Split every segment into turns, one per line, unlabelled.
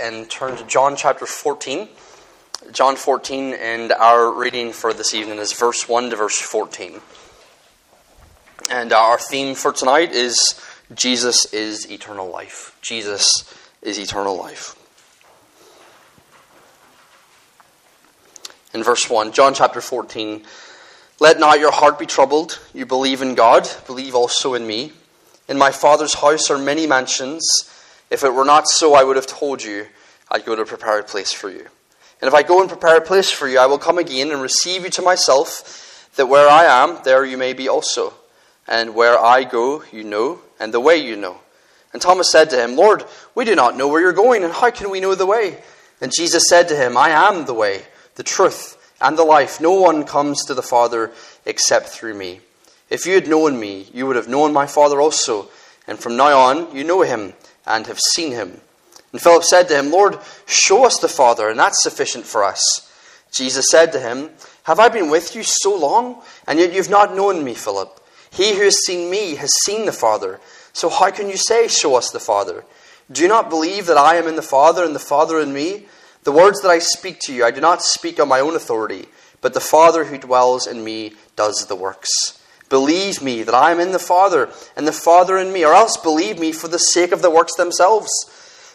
and turn to John chapter 14. John 14, and our reading for this evening is verse 1 to verse 14. And our theme for tonight is Jesus is eternal life. Jesus is eternal life. In verse 1, John chapter 14 Let not your heart be troubled. You believe in God, believe also in me. In my Father's house are many mansions. If it were not so, I would have told you, I'd go to prepare a place for you. And if I go and prepare a place for you, I will come again and receive you to myself, that where I am, there you may be also. And where I go, you know, and the way you know. And Thomas said to him, Lord, we do not know where you're going, and how can we know the way? And Jesus said to him, I am the way the truth, and the life. No one comes to the Father except through me. If you had known me, you would have known my Father also, and from now on you know him and have seen him. And Philip said to him, Lord, show us the Father, and that's sufficient for us. Jesus said to him, Have I been with you so long, and yet you've not known me, Philip? He who has seen me has seen the Father. So how can you say, Show us the Father? Do you not believe that I am in the Father, and the Father in me? The words that I speak to you, I do not speak on my own authority, but the Father who dwells in me does the works. Believe me that I am in the Father, and the Father in me, or else believe me for the sake of the works themselves.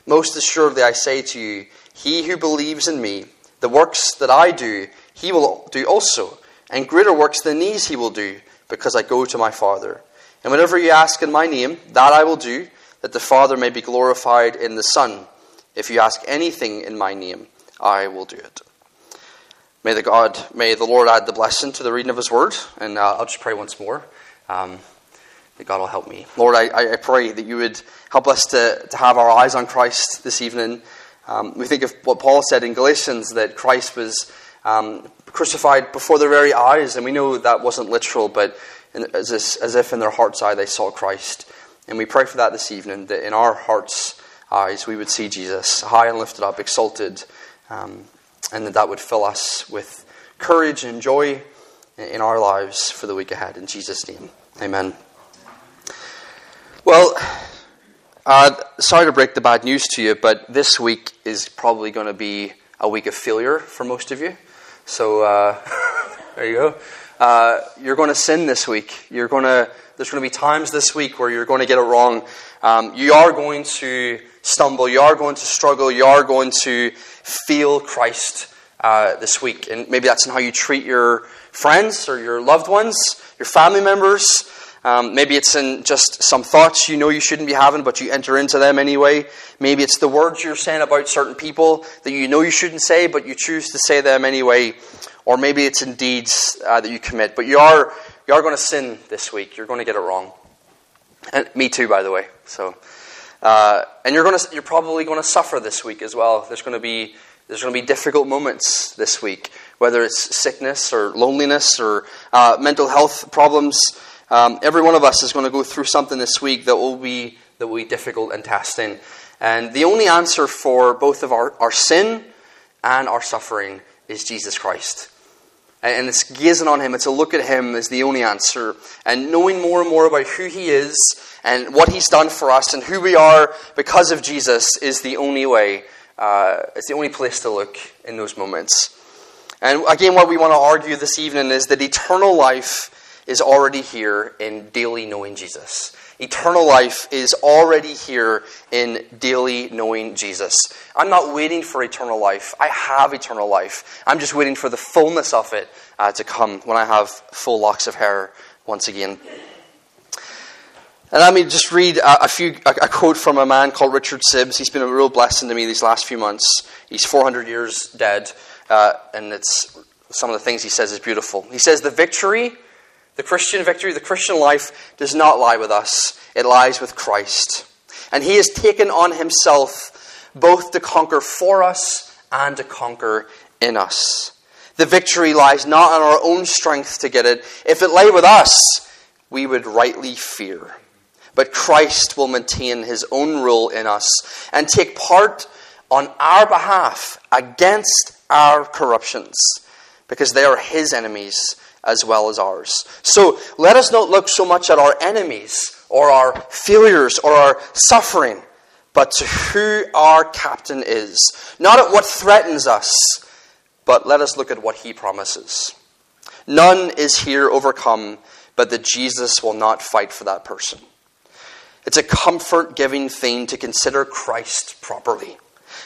Most assuredly, I say to you, he who believes in me, the works that I do, he will do also, and greater works than these he will do, because I go to my Father. And whatever you ask in my name, that I will do, that the Father may be glorified in the Son. If you ask anything in my name, I will do it. May the God, may the Lord add the blessing to the reading of His Word, and uh, I'll just pray once more. Um, that God will help me. Lord, I, I pray that you would help us to, to have our eyes on Christ this evening. Um, we think of what Paul said in Galatians that Christ was um, crucified before their very eyes, and we know that wasn't literal, but in, as, as if in their heart's eye they saw Christ. And we pray for that this evening, that in our hearts eyes, we would see Jesus high and lifted up, exalted, um, and that that would fill us with courage and joy in our lives for the week ahead. In Jesus' name, amen. Well, uh, sorry to break the bad news to you, but this week is probably going to be a week of failure for most of you. So uh, there you go. Uh, you're going to sin this week. You're going to. There's going to be times this week where you're going to get it wrong. Um, you are going to stumble, you are going to struggle, you are going to feel Christ uh, this week. And maybe that's in how you treat your friends or your loved ones, your family members. Um, maybe it's in just some thoughts you know you shouldn't be having, but you enter into them anyway. Maybe it's the words you're saying about certain people that you know you shouldn't say, but you choose to say them anyway. Or maybe it's in deeds uh, that you commit. But you are, you are going to sin this week. You're going to get it wrong. And me too, by the way. So uh, and you're, to, you're probably going to suffer this week as well. There's going to be there's going to be difficult moments this week, whether it's sickness or loneliness or uh, mental health problems. Um, every one of us is going to go through something this week that will be that will be difficult and testing. And the only answer for both of our, our sin and our suffering is Jesus Christ. And it's gazing on Him, it's a look at Him as the only answer. And knowing more and more about who He is and what He's done for us and who we are because of Jesus is the only way, uh, it's the only place to look in those moments. And again, what we want to argue this evening is that eternal life is already here in daily knowing Jesus. Eternal life is already here in daily knowing Jesus. I'm not waiting for eternal life. I have eternal life. I'm just waiting for the fullness of it uh, to come when I have full locks of hair once again. And let me just read a, a few a, a, quote from a man called Richard Sibbes. He's been a real blessing to me these last few months. He's 400 years dead, uh, and it's some of the things he says is beautiful. He says, "The victory, the Christian victory, the Christian life does not lie with us; it lies with Christ, and He has taken on Himself both to conquer for us and to conquer in us. The victory lies not on our own strength to get it. If it lay with us, we would rightly fear." but Christ will maintain his own rule in us and take part on our behalf against our corruptions, because they are his enemies as well as ours. So let us not look so much at our enemies or our failures or our suffering, but to who our captain is. Not at what threatens us, but let us look at what he promises. None is here overcome, but that Jesus will not fight for that person. It's a comfort giving thing to consider Christ properly,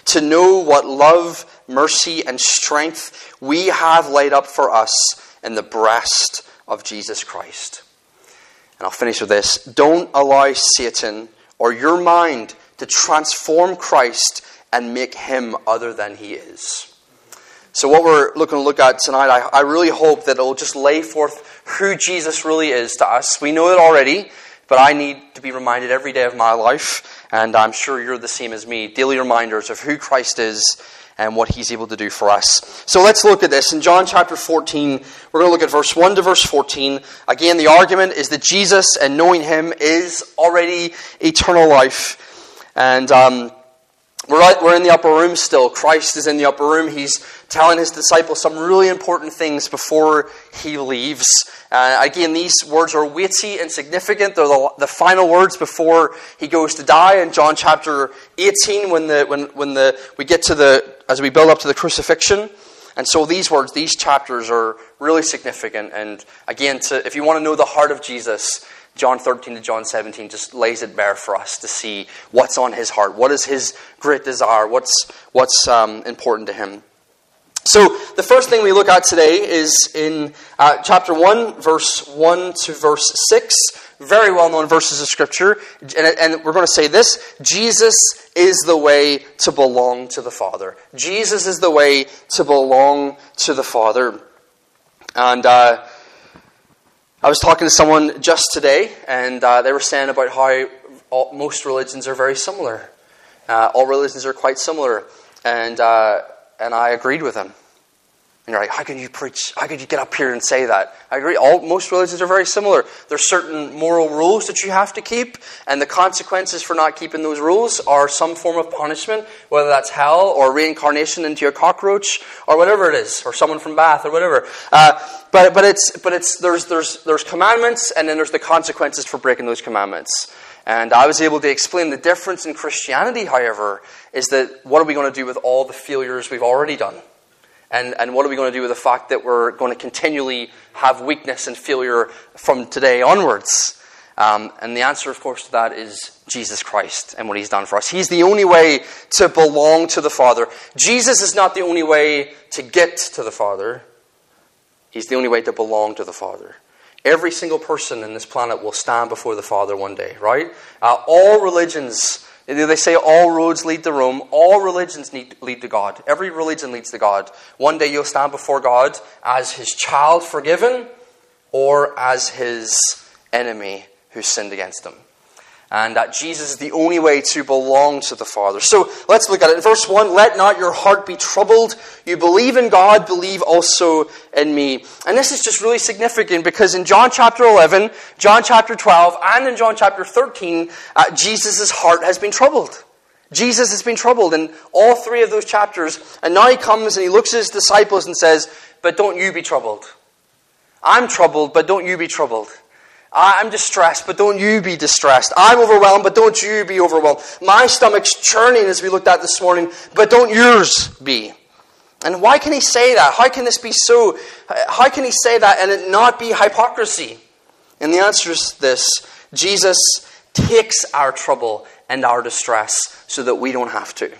to know what love, mercy, and strength we have laid up for us in the breast of Jesus Christ. And I'll finish with this. Don't allow Satan or your mind to transform Christ and make him other than he is. So, what we're looking to look at tonight, I, I really hope that it will just lay forth who Jesus really is to us. We know it already, but I need to be reminded every day of my life, and I'm sure you're the same as me. Daily reminders of who Christ is and what he's able to do for us. So let's look at this. In John chapter 14, we're going to look at verse 1 to verse 14. Again, the argument is that Jesus and knowing him is already eternal life. And um, we're, we're in the upper room still. Christ is in the upper room. He's telling his disciples some really important things before he leaves. Uh, again, these words are weighty and significant. They're the, the, final words before he goes to die in John chapter 18 when, the, when, when the, we get to the, as we build up to the crucifixion. And so these words, these chapters are really significant. And again, to, if you want to know the heart of Jesus, John 13 to John 17 just lays it bare for us to see what's on his heart. What is his great desire? What's, what's um, important to him? So, the first thing we look at today is in uh, chapter 1, verse 1 to verse 6. Very well known verses of Scripture. And, and, we're going to say this Jesus is the way to belong to the Father. Jesus is the way to belong to the Father. And uh, I was talking to someone just today, and uh, they were saying about how all, most religions are very similar. Uh, all religions are quite similar. And uh, and I agreed with him. And you're like, how can you preach? How could you get up here and say that? I agree. All most religions are very similar. There's certain moral rules that you have to keep, and the consequences for not keeping those rules are some form of punishment, whether that's hell or reincarnation into a cockroach or whatever it is, or someone from Bath or whatever. Uh, but but it's but it's there's there's there's commandments, and then there's the consequences for breaking those commandments. And I was able to explain the difference in Christianity, however, is that what are we going to do with all the failures we've already done? And, and what are we going to do with the fact that we're going to continually have weakness and failure from today onwards? Um, and the answer, of course, to that is Jesus Christ and what He's done for us. He's the only way to belong to the Father. Jesus is not the only way to get to the Father, He's the only way to belong to the Father. Every single person in this planet will stand before the Father one day, right? Uh, all religions they say all roads lead to Rome. All religions lead to God. Every religion leads to God. One day you'll stand before God as his child forgiven or as his enemy who sinned against him and that Jesus is the only way to belong to the Father. So let's look at it. In verse 1, let not your heart be troubled. You believe in God, believe also in me. And this is just really significant because in John chapter 11, John chapter 12, and in John chapter 13, uh, Jesus' heart has been troubled. Jesus has been troubled in all three of those chapters. And now he comes and he looks at his disciples and says, But don't you be troubled. I'm troubled, but don't you be troubled. I'm distressed, but don't you be distressed. I'm overwhelmed, but don't you be overwhelmed. My stomach's churning, as we looked at this morning, but don't yours be. And why can he say that? How can this be so? How can he say that and it not be hypocrisy? And the answer is this Jesus takes our trouble and our distress so that we don't have to.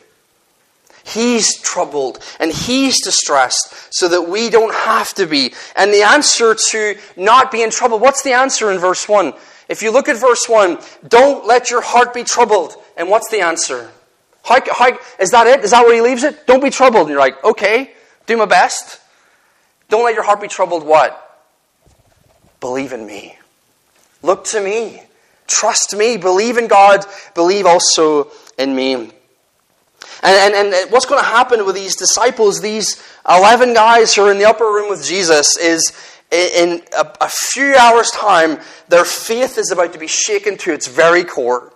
He's troubled and he's distressed so that we don't have to be. And the answer to not be in trouble, what's the answer in verse 1? If you look at verse 1, don't let your heart be troubled. And what's the answer? How, how, is that it? Is that where he leaves it? Don't be troubled. And you're like, okay, do my best. Don't let your heart be troubled. What? Believe in me. Look to me. Trust me. Believe in God. Believe also in me. And, and, and what's going to happen with these disciples, these 11 guys who are in the upper room with Jesus, is in a, a few hours' time, their faith is about to be shaken to its very core.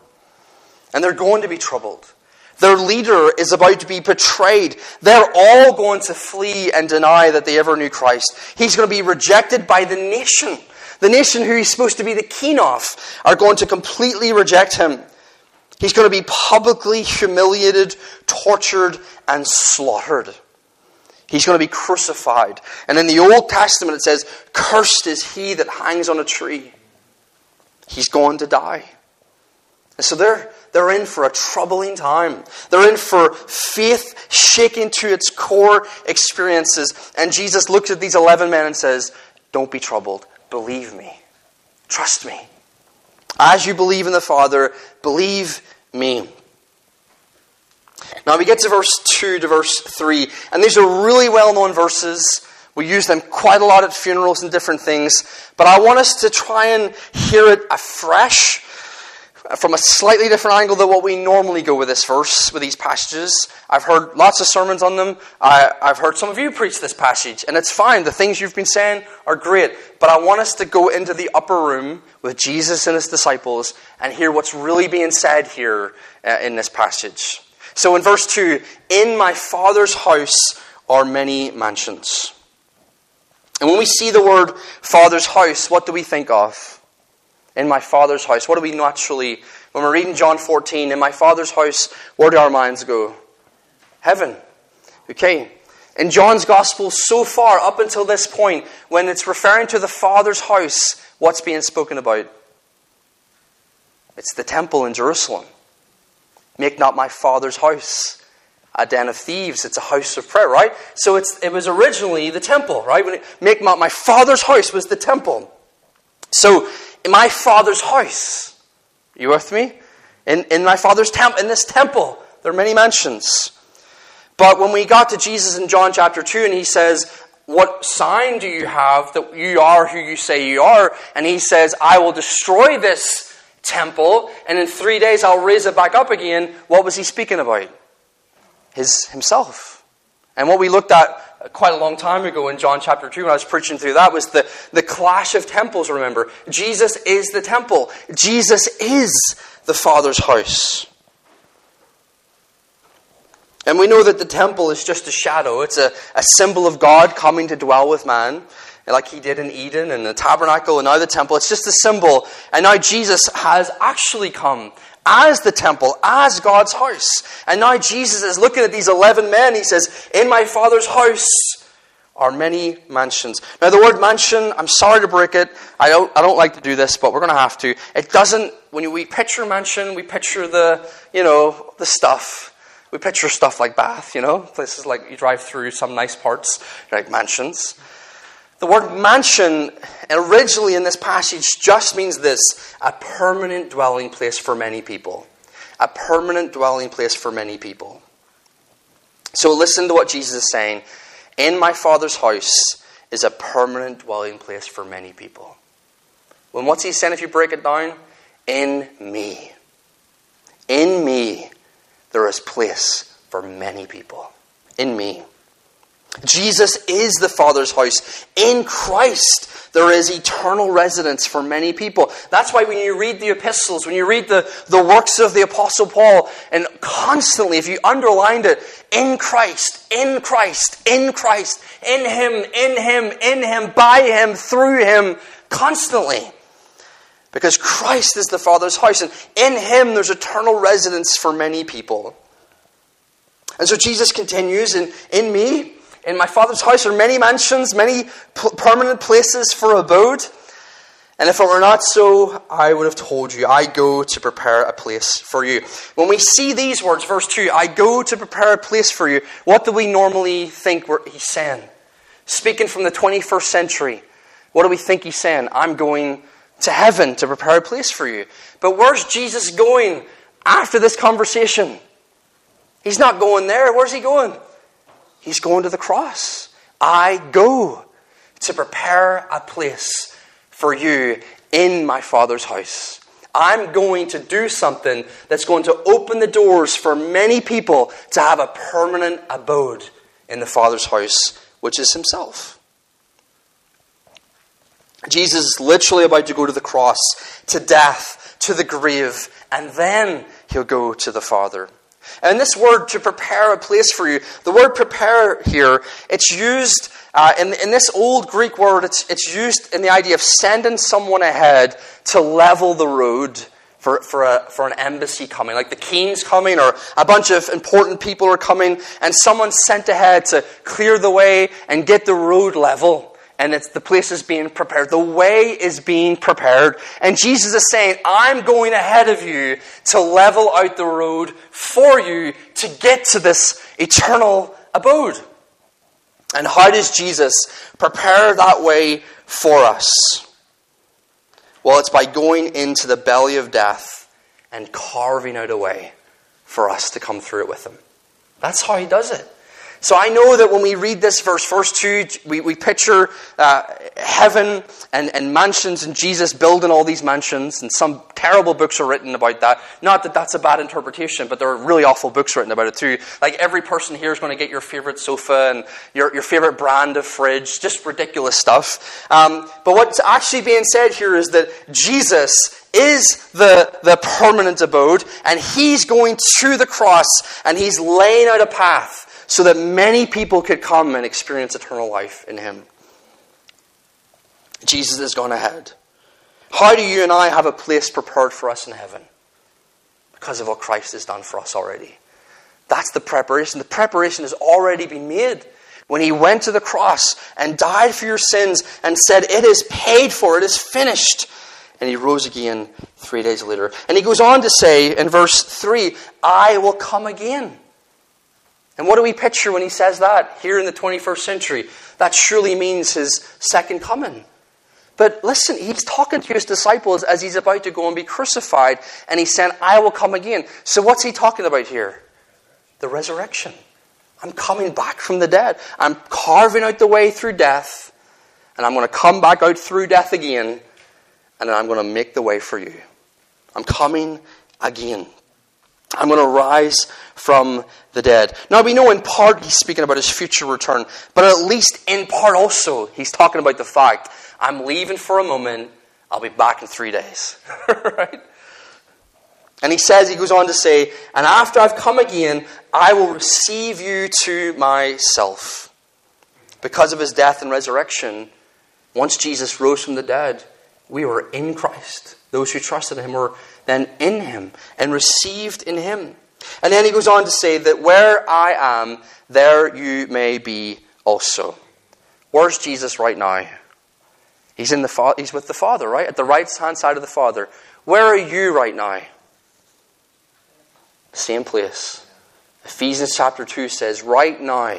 And they're going to be troubled. Their leader is about to be betrayed. They're all going to flee and deny that they ever knew Christ. He's going to be rejected by the nation. The nation who he's supposed to be the king of are going to completely reject him. He's going to be publicly humiliated, tortured, and slaughtered. He's going to be crucified. And in the Old Testament, it says, Cursed is he that hangs on a tree. He's going to die. And so they're, they're in for a troubling time. They're in for faith shaken to its core experiences. And Jesus looks at these 11 men and says, Don't be troubled. Believe me. Trust me. As you believe in the Father, believe me. Now we get to verse 2 to verse 3, and these are really well known verses. We use them quite a lot at funerals and different things, but I want us to try and hear it afresh from a slightly different angle than what we normally go with this verse, with these passages. I've heard lots of sermons on them. I, have heard some of you preach this passage, and it's fine. The things you've been saying are great. But I want us to go into the upper room with Jesus and his disciples and hear what's really being said here uh, in this passage. So in verse 2, in my Father's house are many mansions. And when we see the word Father's house, what do we think of? In my Father's house. What do we naturally, when we're reading John 14, in my Father's house, where do our minds go? Heaven. Okay. In John's Gospel, so far, up until this point, when it's referring to the Father's house, what's being spoken about? It's the temple in Jerusalem. Make not my Father's house a den of thieves. It's a house of prayer, right? So it was originally the temple, right? When it, make not my Father's house was the temple. So in my Father's house. You with me? In, in my Father's temple, in this temple, there are many mansions. But when we got to Jesus in John chapter 2, and he says, What sign do you have that you are who you say you are? And he says, I will destroy this temple, and in three days I'll raise it back up again. What was he speaking about? His himself. And what we looked at quite a long time ago in John chapter 2 when I was preaching through that was the, the clash of temples, remember. Jesus is the temple. Jesus is the Father's house. And we know that the temple is just a shadow. It's a, a symbol of God coming to dwell with man, like he did in Eden and the tabernacle and now the temple. It's just a symbol. And now Jesus has actually come as the temple, as God's house. And now Jesus is looking at these 11 men. He says, In my Father's house are many mansions. Now, the word mansion, I'm sorry to break it. I don't, I don't like to do this, but we're going to have to. It doesn't, when we picture mansion, we picture the, you know, the stuff. We picture stuff like Bath, you know, places like you drive through some nice parts, like mansions. The word mansion originally in this passage just means this a permanent dwelling place for many people. A permanent dwelling place for many people. So listen to what Jesus is saying. In my Father's house is a permanent dwelling place for many people. When what's he saying if you break it down? In me. In me, there is place for many people. In me. Jesus is the Father's house. In Christ, there is eternal residence for many people. That's why when you read the epistles, when you read the, the works of the Apostle Paul, and constantly, if you underlined it, in Christ, in Christ, in Christ, in Him, in Him, in Him, by Him, through Him, constantly. Because Christ is the Father's house, and in Him there's eternal residence for many people. And so Jesus continues, in, in me, in my Father's house are many mansions, many p- permanent places for abode. And if it were not so, I would have told you, I go to prepare a place for you. When we see these words, verse 2, I go to prepare a place for you, what do we normally think he's saying? Speaking from the 21st century, what do we think he's saying? I'm going to heaven to prepare a place for you. But where's Jesus going after this conversation? He's not going there. Where's he going? He's going to the cross. I go to prepare a place for you in my Father's house. I'm going to do something that's going to open the doors for many people to have a permanent abode in the Father's house, which is Himself. Jesus is literally about to go to the cross, to death, to the grave, and then He'll go to the Father. And this word to prepare a place for you, the word prepare here, it's used uh, in, in this old Greek word, it's, it's used in the idea of sending someone ahead to level the road for, for, a, for an embassy coming, like the king's coming, or a bunch of important people are coming, and someone's sent ahead to clear the way and get the road level. And it's the place is being prepared. The way is being prepared. And Jesus is saying, I'm going ahead of you to level out the road for you to get to this eternal abode. And how does Jesus prepare that way for us? Well, it's by going into the belly of death and carving out a way for us to come through it with Him. That's how He does it. So I know that when we read this verse, verse 2, we, we picture uh, heaven and, and mansions and Jesus building all these mansions, and some terrible books are written about that. Not that that's a bad interpretation, but there are really awful books written about it too. Like every person here is going to get your favorite sofa and your, your favorite brand of fridge, just ridiculous stuff. Um, but what's actually being said here is that Jesus is the, the permanent abode, and he's going to the cross, and he's laying out a path so that many people could come and experience eternal life in Him. Jesus has gone ahead. How do you and I have a place prepared for us in heaven? Because of what Christ has done for us already. That's the preparation. The preparation has already been made. When he went to the cross and died for your sins and said, It is paid for, it is finished. And he rose again three days later. And he goes on to say in verse 3 I will come again. And what do we picture when he says that here in the 21st century? That surely means his second coming. But listen, he's talking to his disciples as he's about to go and be crucified, and he's saying, I will come again. So what's he talking about here? The resurrection. I'm coming back from the dead. I'm carving out the way through death, and I'm going to come back out through death again, and then I'm going to make the way for you. I'm coming again. I'm going to rise from the dead. Now, we know in part he's speaking about his future return, but at least in part also, he's talking about the fact I'm leaving for a moment, I'll be back in three days. right? And he says, he goes on to say, and after I've come again, I will receive you to myself. Because of his death and resurrection, once Jesus rose from the dead, we were in Christ. Those who trusted him were then in him and received in him. And then he goes on to say that where I am, there you may be also. Where's Jesus right now? He's, in the fa- he's with the Father, right? At the right hand side of the Father. Where are you right now? Same place. Ephesians chapter 2 says, right now,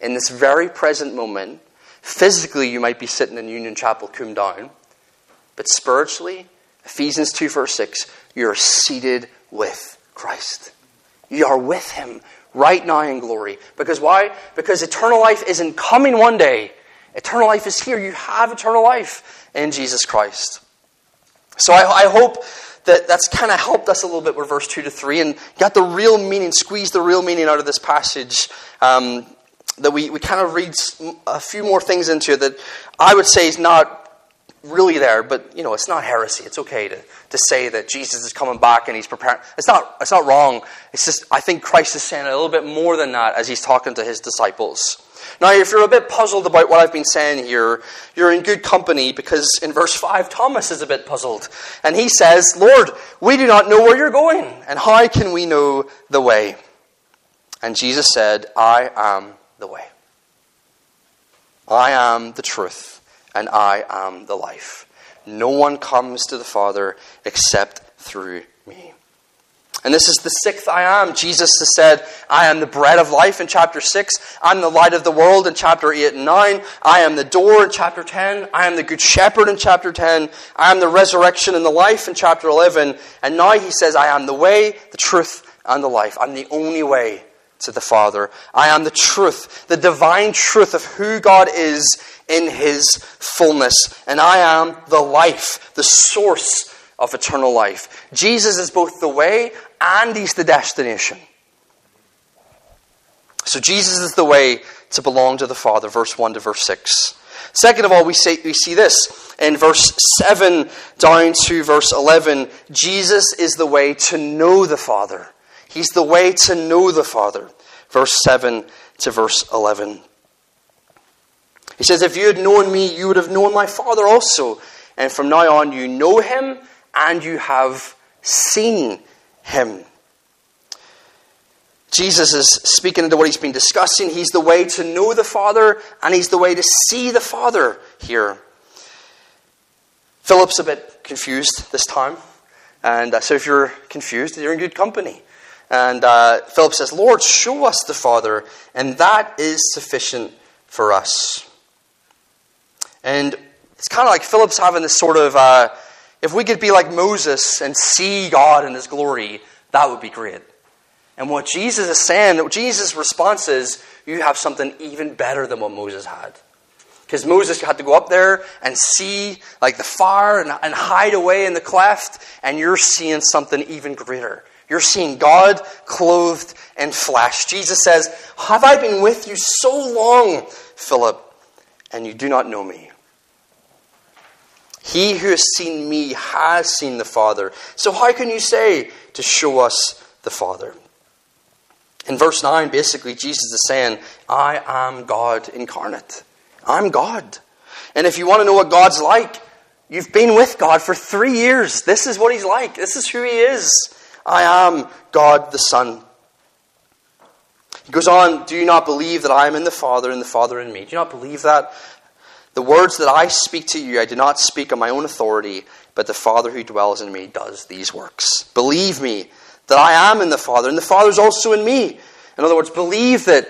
in this very present moment, physically you might be sitting in Union Chapel, Combe Down, but spiritually, Ephesians 2, verse 6, you're seated with Christ. You are with Him right now in glory. Because why? Because eternal life isn't coming one day. Eternal life is here. You have eternal life in Jesus Christ. So I, I hope that that's kind of helped us a little bit with verse 2 to 3 and got the real meaning, squeezed the real meaning out of this passage. Um, that we, we kind of read a few more things into that I would say is not really there, but you know, it's not heresy. It's okay to, to say that Jesus is coming back and he's preparing. It's not, it's not wrong. It's just, I think Christ is saying a little bit more than that as he's talking to his disciples. Now, if you're a bit puzzled about what I've been saying here, you're in good company because in verse 5, Thomas is a bit puzzled. And he says, Lord, we do not know where you're going, and how can we know the way? And Jesus said, I am the way. I am the truth and I am the life. No one comes to the Father except through me. And this is the sixth I am. Jesus has said, I am the bread of life in chapter 6. I'm the light of the world in chapter 8 and 9. I am the door in chapter 10. I am the good shepherd in chapter 10. I am the resurrection and the life in chapter 11. And now he says, I am the way, the truth, and the life. I'm the only way to the Father. I am the truth, the divine truth of who God is in his fullness. And I am the life, the source of eternal life. Jesus is both the way and he's the destination. So Jesus is the way to belong to the Father, verse 1 to verse 6. Second of all, we, we see this in verse 7 down to verse 11. Jesus is the way to know the Father. He's the way to know the Father. Verse 7 to verse 11. He says, If you had known me, you would have known my Father also. And from now on, you know him and you have seen him. Jesus is speaking into what he's been discussing. He's the way to know the Father, and he's the way to see the Father here. Philip's a bit confused this time. And uh, so if you're confused, you're in good company. And uh, Philip says, Lord, show us the Father, and that is sufficient for us. And it's kind of like Philip's having this sort of, uh, if we could be like Moses and see God in his glory, that would be great. And what Jesus is saying, Jesus' response is, you have something even better than what Moses had. Because Moses had to go up there and see like the fire and, and hide away in the cleft, and you're seeing something even greater. You're seeing God clothed in flesh. Jesus says, Have I been with you so long, Philip, and you do not know me? He who has seen me has seen the Father. So how can you say to show us the Father? In verse 9, basically, Jesus is saying, I am God incarnate. I'm God. And if you want to know what God's like, you've been with God for three years. This is what He's like. This is who He is. I am God the Son. He goes on, Do you not believe that I am in the Father and the Father in me? Do you not believe that? The words that I speak to you, I do not speak on my own authority, but the Father who dwells in me does these works. Believe me that I am in the Father, and the Father is also in me. In other words, believe that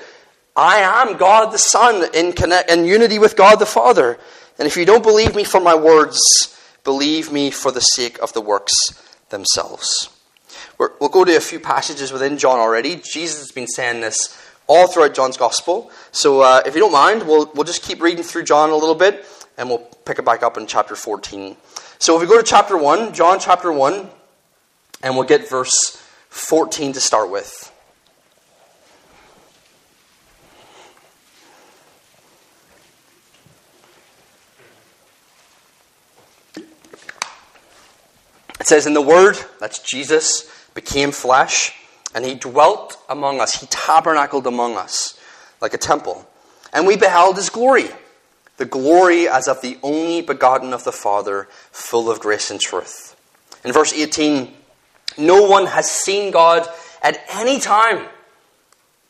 I am God the Son in, connect, in unity with God the Father. And if you don't believe me for my words, believe me for the sake of the works themselves. We will go to a few passages within John already. Jesus has been saying this all throughout John's Gospel. So uh, if you don't mind, we'll, we'll just keep reading through John a little bit, and we'll pick it back up in chapter 14. So if we go to chapter 1, John chapter 1, and we'll get verse 14 to start with. It says, In the Word, that's Jesus, became flesh, and he dwelt among us. He tabernacled among us like a temple. And we beheld his glory, the glory as of the only begotten of the Father, full of grace and truth. In verse 18, no one has seen God at any time.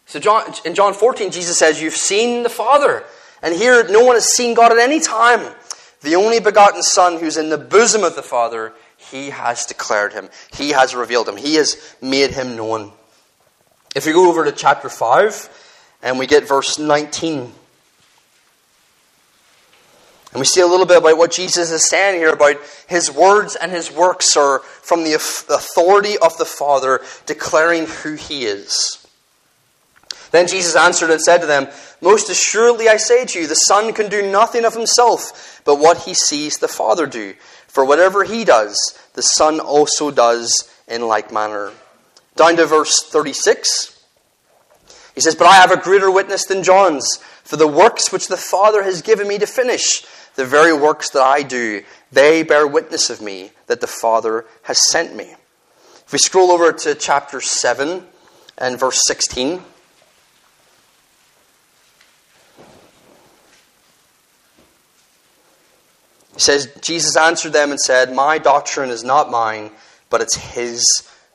So John, in John 14, Jesus says, You've seen the Father. And here, no one has seen God at any time. The only begotten Son who's in the bosom of the Father, he has declared him. He has revealed him. He has made him known. If we go over to chapter 5 and we get verse 19. And we see a little bit about what Jesus is saying here about his words and his works are from the authority of the Father declaring who he is. Then Jesus answered and said to them, Most assuredly I say to you, the Son can do nothing of himself, but what he sees the Father do. For whatever he does, the Son also does in like manner. Down to verse 36. He says, But I have a greater witness than John's, for the works which the Father has given me to finish the very works that I do, they bear witness of me that the Father has sent me. If we scroll over to chapter 7 and verse 16. He says, Jesus answered them and said, My doctrine is not mine, but it's his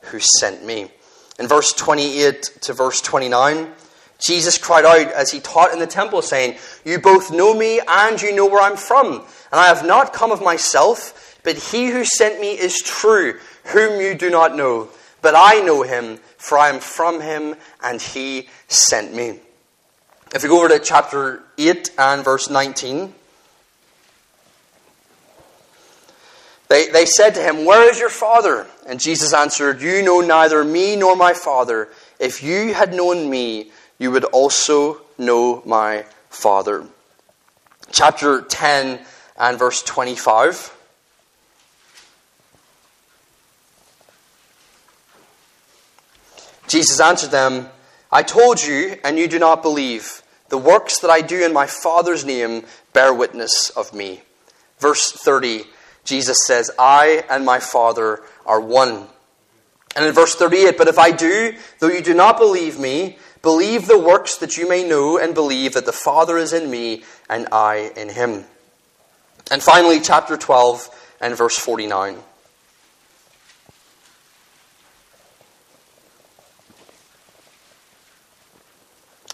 who sent me. In verse 28 to verse 29, Jesus cried out as he taught in the temple, saying, You both know me and you know where I'm from. And I have not come of myself, but he who sent me is true, whom you do not know. But I know him, for I am from him, and he sent me. If we go over to chapter 8 and verse 19, they, they said to him, Where is your father? And Jesus answered, You know neither me nor my father. If you had known me, you would also know my Father. Chapter 10 and verse 25. Jesus answered them, I told you, and you do not believe. The works that I do in my Father's name bear witness of me. Verse 30, Jesus says, I and my Father are one. And in verse 38, but if I do, though you do not believe me, believe the works that you may know and believe that the Father is in me and I in him. And finally, chapter 12 and verse 49.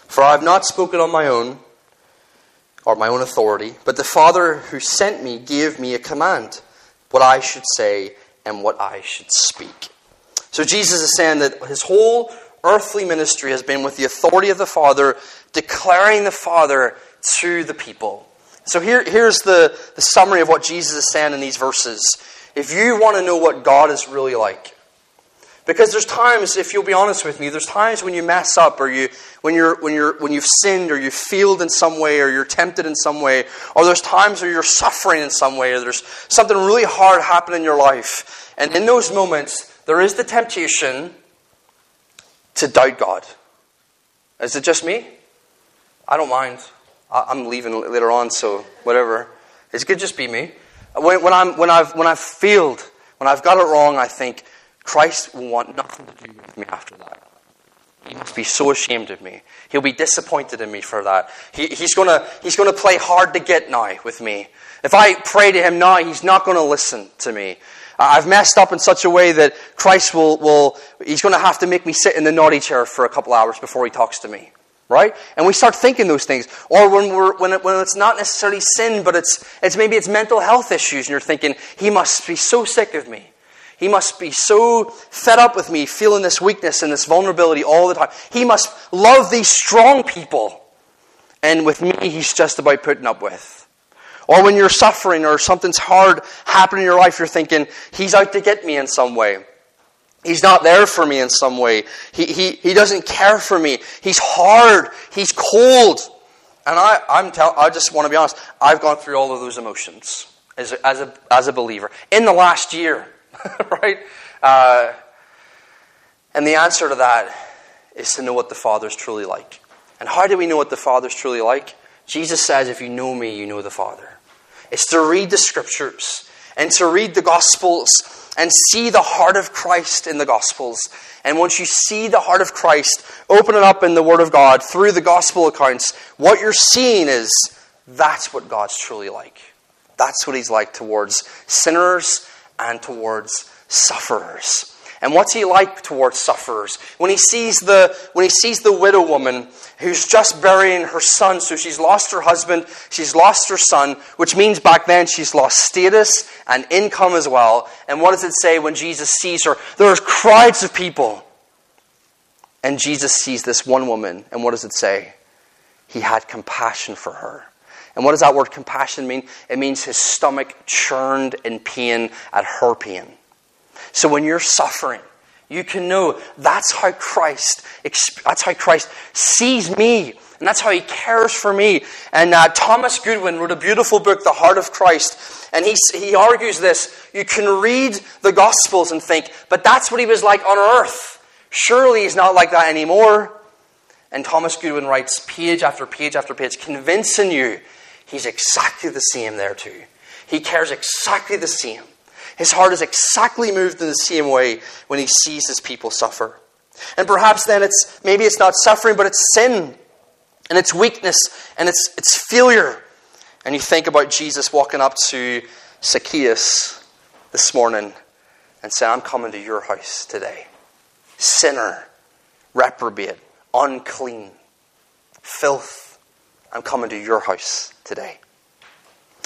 For I have not spoken on my own or my own authority, but the Father who sent me gave me a command, what I should say and what I should speak. So Jesus is saying that his whole earthly ministry has been with the authority of the Father, declaring the Father to the people. So here, here's the, the summary of what Jesus is saying in these verses. If you want to know what God is really like, because there's times, if you'll be honest with me, there's times when you mess up or you, when, you're, when, you're, when you've sinned or you've failed in some way or you're tempted in some way, or there's times where you're suffering in some way or there's something really hard happening in your life. And in those moments, there is the temptation to doubt God. Is it just me? I don't mind. I'm leaving later on, so whatever. It could just be me. When, when, I'm, when, I've, when I've failed, when I've got it wrong, I think, Christ will want nothing to do with me after that. He must be so ashamed of me. He'll be disappointed in me for that. He, he's going he's gonna play hard to get now with me. If I pray to him now, he's not going to listen to me. I've messed up in such a way that Christ will, will he's going to have to make me sit in the naughty chair for a couple hours before he talks to me. Right? And we start thinking those things. Or when, we're, when, it, when it's not necessarily sin, but it's, it's maybe it's mental health issues, and you're thinking, he must be so sick of me. He must be so fed up with me, feeling this weakness and this vulnerability all the time. He must love these strong people. And with me, he's just about putting up with. Or when you're suffering or something's hard happening in your life, you're thinking, he's out to get me in some way. He's not there for me in some way. He, he, he doesn't care for me. He's hard. He's cold. And I, I'm tell, I just want to be honest. I've gone through all of those emotions as a, as a, as a believer in the last year. right? Uh, and the answer to that is to know what the Father's truly like. And how do we know what the Father's truly like? Jesus says, If you know me, you know the Father. It's to read the Scriptures and to read the Gospels and see the heart of Christ in the Gospels. And once you see the heart of Christ, open it up in the Word of God through the Gospel accounts, what you're seeing is that's what God's truly like. That's what He's like towards sinners and towards sufferers. And what's he like towards sufferers? When he sees the, when he sees the widow woman who's just burying her son, so she's lost her husband, she's lost her son, which means back then she's lost status and income as well. And what does it say when Jesus sees her? There's crowds of people. And Jesus sees this one woman, and what does it say? He had compassion for her. And what does that word compassion mean? It means his stomach churned in pain at her pain. So when you're suffering, you can know that's how Christ that's how Christ sees me, and that's how He cares for me. And uh, Thomas Goodwin wrote a beautiful book, The Heart of Christ, and he he argues this: you can read the Gospels and think, but that's what He was like on earth. Surely He's not like that anymore. And Thomas Goodwin writes page after page after page, convincing you He's exactly the same there too. He cares exactly the same. His heart is exactly moved in the same way when he sees his people suffer. And perhaps then it's maybe it's not suffering, but it's sin and it's weakness and it's it's failure. And you think about Jesus walking up to Zacchaeus this morning and saying, I'm coming to your house today. Sinner, reprobate, unclean, filth I'm coming to your house today.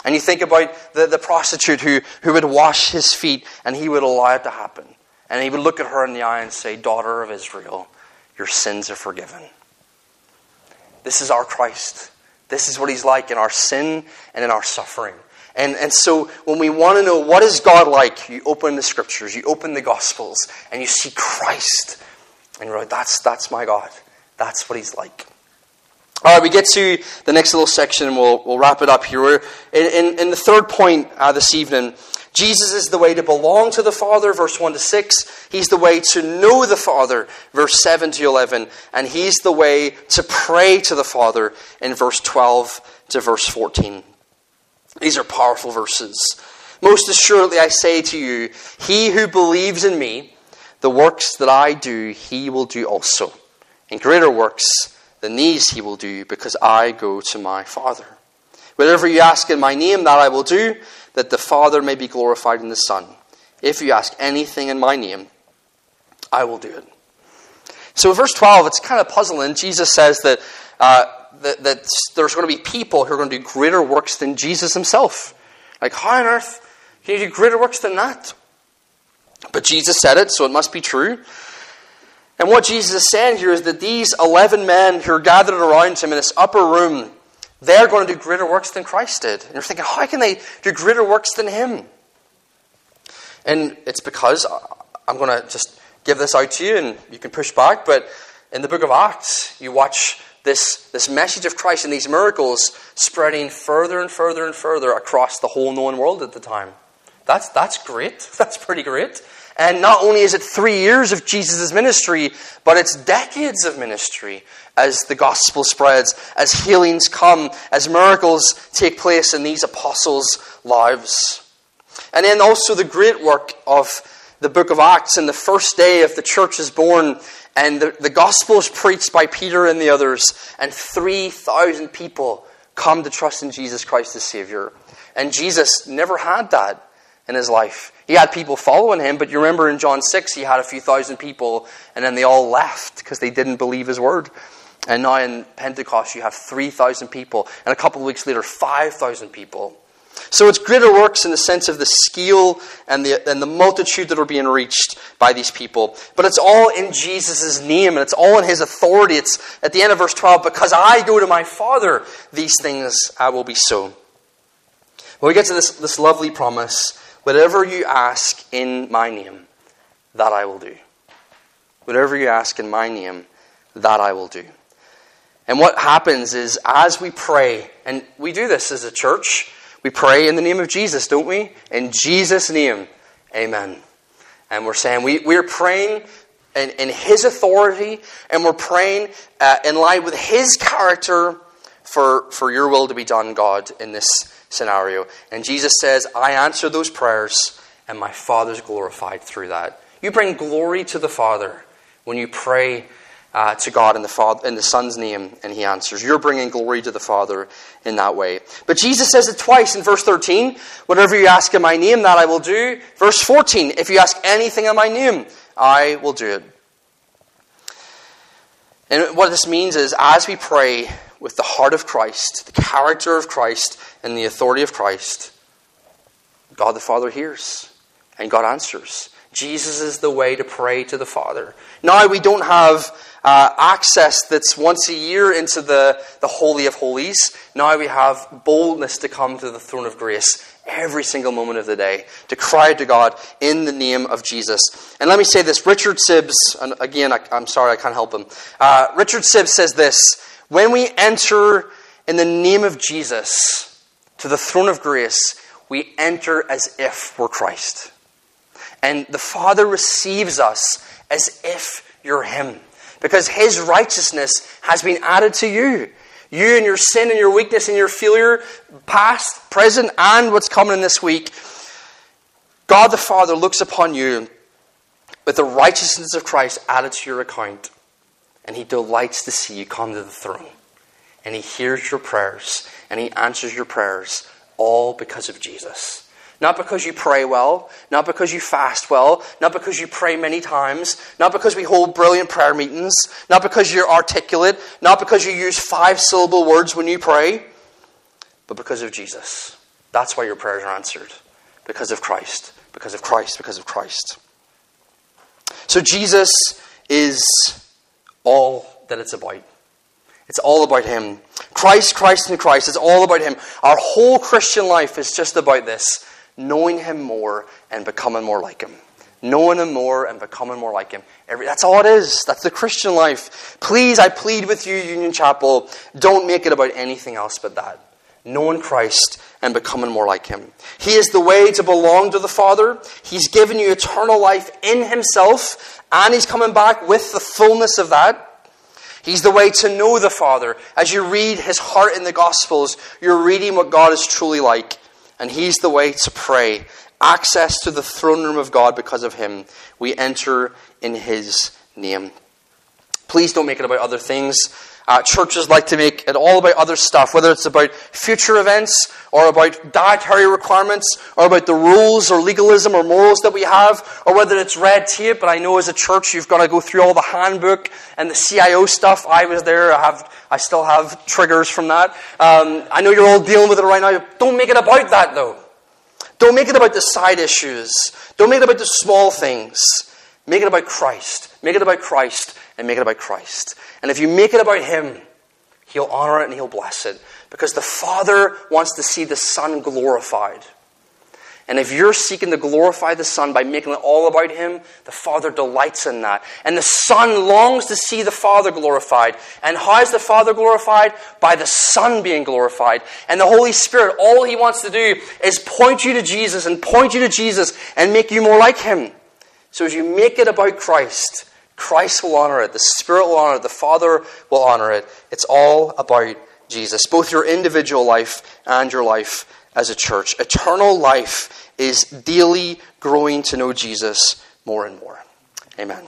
And you think about the, the prostitute who, who would wash his feet and he would allow it to happen. And he would look at her in the eye and say, Daughter of Israel, your sins are forgiven. This is our Christ. This is what he's like in our sin and in our suffering. And, and so when we want to know what is God like, you open the scriptures, you open the gospels, and you see Christ. And you're like, that's, that's my God. That's what he's like. All right, we get to the next little section and we'll, we'll wrap it up here. In, in, in the third point uh, this evening, Jesus is the way to belong to the Father, verse 1 to 6. He's the way to know the Father, verse 7 to 11. And He's the way to pray to the Father in verse 12 to verse 14. These are powerful verses. Most assuredly, I say to you, he who believes in me, the works that I do, he will do also. In greater works, than these he will do, because I go to my Father. Whatever you ask in my name, that I will do, that the Father may be glorified in the Son. If you ask anything in my name, I will do it. So, in verse 12, it's kind of puzzling. Jesus says that uh, that, that there's going to be people who are going to do greater works than Jesus himself. Like, how on earth can you do greater works than that? But Jesus said it, so it must be true. And what Jesus is saying here is that these 11 men who are gathered around him in this upper room, they're going to do greater works than Christ did. And you're thinking, how can they do greater works than him? And it's because uh, I'm going to just give this out to you and you can push back, but in the book of Acts, you watch this, this message of Christ and these miracles spreading further and further and further across the whole known world at the time. That's, that's great. That's pretty great. And not only is it three years of Jesus' ministry, but it's decades of ministry as the gospel spreads, as healings come, as miracles take place in these apostles' lives. And then also the great work of the book of Acts and the first day of the church is born, and the, the gospel is preached by Peter and the others, and 3,000 people come to trust in Jesus Christ as Savior. And Jesus never had that in his life. He had people following him, but you remember in John 6, he had a few thousand people, and then they all left because they didn't believe his word. And now in Pentecost, you have 3,000 people, and a couple of weeks later, 5,000 people. So it's greater works in the sense of the scale and the, and the multitude that are being reached by these people. But it's all in Jesus' name and it's all in his authority. It's at the end of verse 12, because I go to my Father, these things I will be so. When we get to this, this lovely promise, Whatever you ask in my name, that I will do. Whatever you ask in my name, that I will do. And what happens is, as we pray, and we do this as a church, we pray in the name of Jesus, don't we? In Jesus' name, amen. And we're saying we, we're praying in, in His authority, and we're praying uh, in line with His character for, for your will to be done, God, in this scenario. And Jesus says, I answer those prayers, and my Father's glorified through that. You bring glory to the Father when you pray uh, to God in the, Father, in the Son's name, and He answers. You're bringing glory to the Father in that way. But Jesus says it twice in verse 13 Whatever you ask in my name, that I will do. Verse 14 If you ask anything in my name, I will do it. And what this means is, as we pray, with the heart of Christ, the character of Christ, and the authority of Christ, God the Father hears and God answers. Jesus is the way to pray to the Father. Now we don't have uh, access that's once a year into the, the Holy of Holies. Now we have boldness to come to the throne of grace every single moment of the day, to cry to God in the name of Jesus. And let me say this Richard Sibbes, again, I, am sorry, I can't help him. Uh, Richard Sibbes says this when we enter in the name of Jesus to the throne of grace, we enter as if we're Christ. And the Father receives us as if you're Him. Because His righteousness has been added to you. You and your sin and your weakness and your failure, past, present, and what's coming in this week, God the Father looks upon you with the righteousness of Christ added to your account and He delights to see you come to the throne. And He hears your prayers and He answers your prayers, all because of Jesus. Not because you pray well, not because you fast well, not because you pray many times, not because we hold brilliant prayer meetings, not because you're articulate, not because you use five syllable words when you pray, but because of Jesus. That's why your prayers are answered. Because of Christ. Because of Christ. Because of Christ. So Jesus is all that it's about. It's all about Him. Christ, Christ, and Christ. It's all about Him. Our whole Christian life is just about this knowing Him more and becoming more like Him. Knowing Him more and becoming more like Him. Every, that's all it is. That's the Christian life. Please, I plead with you, Union Chapel, don't make it about anything else but that. Knowing Christ and becoming more like Him. He is the way to belong to the Father. He's given you eternal life in Himself, and He's coming back with the fullness of that. He's the way to know the Father. As you read His heart in the Gospels, you're reading what God is truly like. And He's the way to pray. Access to the throne room of God because of Him. We enter in His name. Please don't make it about other things. Uh, churches like to make it all about other stuff, whether it's about future events or about dietary requirements or about the rules or legalism or morals that we have, or whether it's red tape. But I know as a church you've got to go through all the handbook and the CIO stuff. I was there. I have, I still have triggers from that. Um, I know you're all dealing with it right now. Don't make it about that though. Don't make it about the side issues. Don't make it about the small things. Make it about Christ. Make it about Christ and make it about Christ. And if you make it about Him, He'll honor it and He'll bless it. Because the Father wants to see the Son glorified. And if you're seeking to glorify the Son by making it all about Him, the Father delights in that. And the Son longs to see the Father glorified. And how is the Father glorified? By the Son being glorified. And the Holy Spirit, all He wants to do is point you to Jesus and point you to Jesus and make you more like Him. So as you make it about Christ, Christ will honor it. The Spirit will honor it. The Father will honor it. It's all about Jesus, both your individual life and your life as a church. Eternal life is daily growing to know Jesus more and more. Amen.